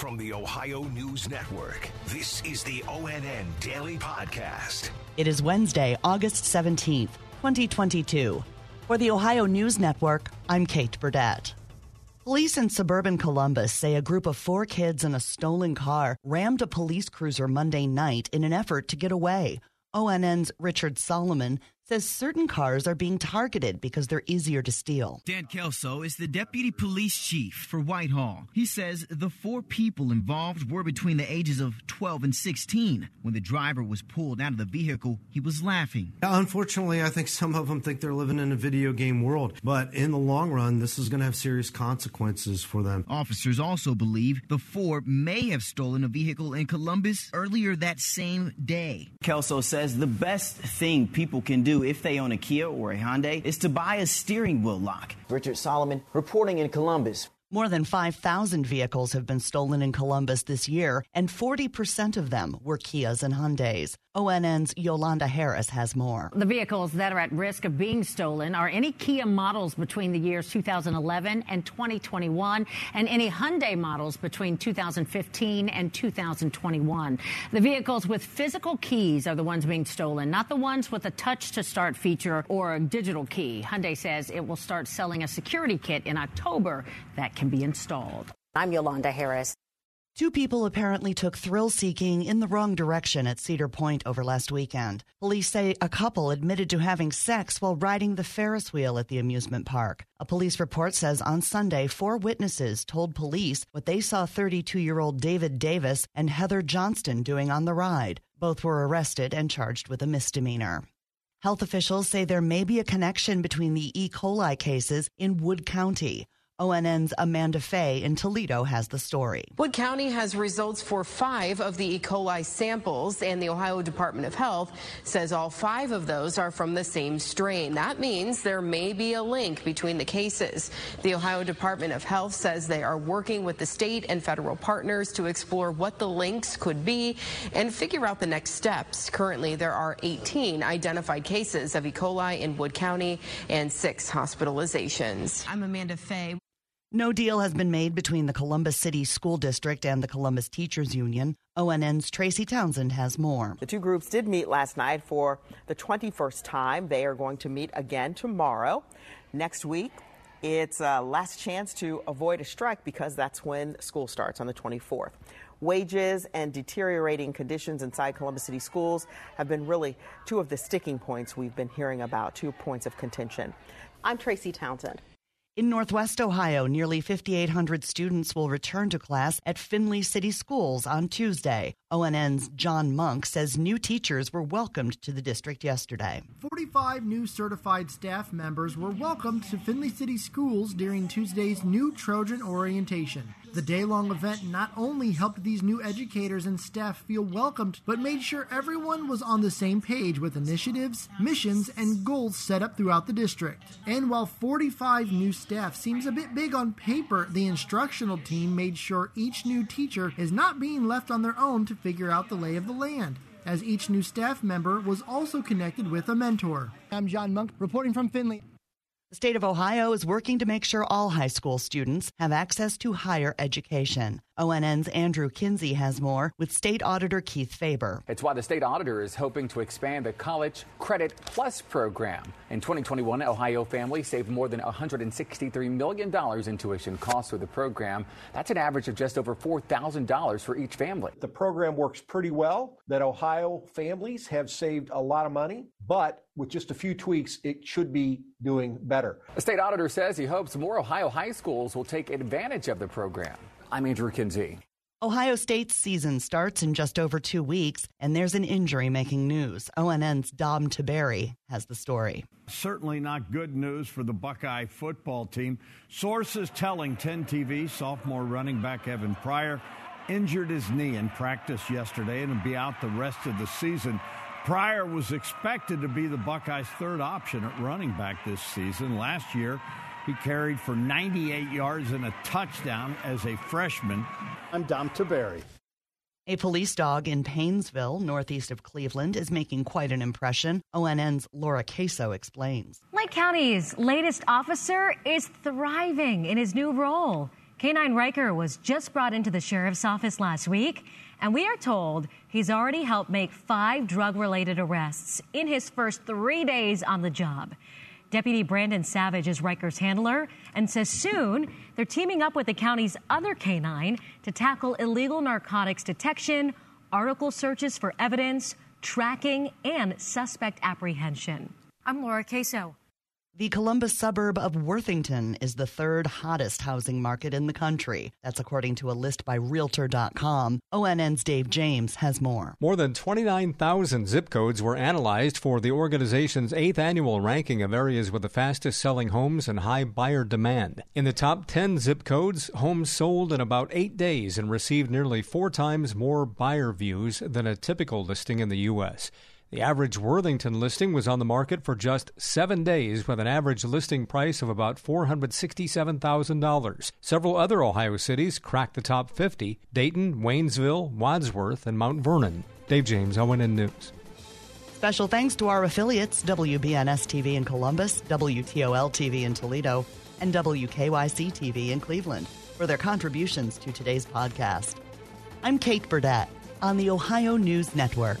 From the Ohio News Network, this is the ONN Daily Podcast. It is Wednesday, August 17th, 2022. For the Ohio News Network, I'm Kate Burdett. Police in suburban Columbus say a group of four kids in a stolen car rammed a police cruiser Monday night in an effort to get away. ONN's Richard Solomon says certain cars are being targeted because they're easier to steal. Dan Kelso is the deputy police chief for Whitehall. He says the four people involved were between the ages of 12 and 16. When the driver was pulled out of the vehicle, he was laughing. Unfortunately, I think some of them think they're living in a video game world, but in the long run, this is going to have serious consequences for them. Officers also believe the four may have stolen a vehicle in Columbus earlier that same day. Kelso says the best thing people can do if they own a Kia or a Hyundai is to buy a steering wheel lock. Richard Solomon reporting in Columbus. More than 5,000 vehicles have been stolen in Columbus this year, and 40% of them were Kias and Hyundais. ONN's Yolanda Harris has more. The vehicles that are at risk of being stolen are any Kia models between the years 2011 and 2021, and any Hyundai models between 2015 and 2021. The vehicles with physical keys are the ones being stolen, not the ones with a touch to start feature or a digital key. Hyundai says it will start selling a security kit in October that can be installed. I'm Yolanda Harris. Two people apparently took thrill seeking in the wrong direction at Cedar Point over last weekend. Police say a couple admitted to having sex while riding the Ferris wheel at the amusement park. A police report says on Sunday, four witnesses told police what they saw 32 year old David Davis and Heather Johnston doing on the ride. Both were arrested and charged with a misdemeanor. Health officials say there may be a connection between the E. coli cases in Wood County. ONN's Amanda Fay in Toledo has the story. Wood County has results for five of the E. coli samples, and the Ohio Department of Health says all five of those are from the same strain. That means there may be a link between the cases. The Ohio Department of Health says they are working with the state and federal partners to explore what the links could be and figure out the next steps. Currently, there are 18 identified cases of E. coli in Wood County and six hospitalizations. I'm Amanda Fay. No deal has been made between the Columbus City School District and the Columbus Teachers Union. ONN's Tracy Townsend has more. The two groups did meet last night for the 21st time. They are going to meet again tomorrow. Next week, it's a last chance to avoid a strike because that's when school starts on the 24th. Wages and deteriorating conditions inside Columbus City schools have been really two of the sticking points we've been hearing about, two points of contention. I'm Tracy Townsend. In Northwest Ohio, nearly 5,800 students will return to class at Findlay City Schools on Tuesday. ONN's John Monk says new teachers were welcomed to the district yesterday. 45 new certified staff members were welcomed to Findlay City Schools during Tuesday's new Trojan orientation. The day long event not only helped these new educators and staff feel welcomed, but made sure everyone was on the same page with initiatives, missions, and goals set up throughout the district. And while 45 new staff seems a bit big on paper, the instructional team made sure each new teacher is not being left on their own to figure out the lay of the land as each new staff member was also connected with a mentor. I'm John Monk reporting from Findlay. The state of Ohio is working to make sure all high school students have access to higher education. ONN's Andrew Kinsey has more with State Auditor Keith Faber. It's why the state auditor is hoping to expand the College Credit Plus program. In 2021, Ohio families saved more than $163 million in tuition costs with the program. That's an average of just over $4,000 for each family. The program works pretty well, that Ohio families have saved a lot of money, but with just a few tweaks, it should be doing better. The state auditor says he hopes more Ohio high schools will take advantage of the program. I'm Andrew Kinsey. Ohio State's season starts in just over two weeks, and there's an injury making news. ONN's Dom Tiberi has the story. Certainly not good news for the Buckeye football team. Sources telling 10 TV sophomore running back Evan Pryor injured his knee in practice yesterday and will be out the rest of the season. Pryor was expected to be the Buckeyes' third option at running back this season. Last year, he carried for 98 yards and a touchdown as a freshman. I'm Dom Tiberi. A police dog in Painesville, northeast of Cleveland, is making quite an impression. ONN's Laura Queso explains. Lake County's latest officer is thriving in his new role. K9 Riker was just brought into the sheriff's office last week, and we are told he's already helped make five drug related arrests in his first three days on the job. Deputy Brandon Savage is Riker's handler and says soon they're teaming up with the county's other K9 to tackle illegal narcotics detection, article searches for evidence, tracking, and suspect apprehension. I'm Laura Queso. The Columbus suburb of Worthington is the third hottest housing market in the country. That's according to a list by Realtor.com. ONN's Dave James has more. More than 29,000 zip codes were analyzed for the organization's eighth annual ranking of areas with the fastest selling homes and high buyer demand. In the top 10 zip codes, homes sold in about eight days and received nearly four times more buyer views than a typical listing in the U.S. The average Worthington listing was on the market for just seven days with an average listing price of about $467,000. Several other Ohio cities cracked the top 50 Dayton, Waynesville, Wadsworth, and Mount Vernon. Dave James, ONN News. Special thanks to our affiliates WBNS TV in Columbus, WTOL TV in Toledo, and WKYC TV in Cleveland for their contributions to today's podcast. I'm Kate Burdett on the Ohio News Network.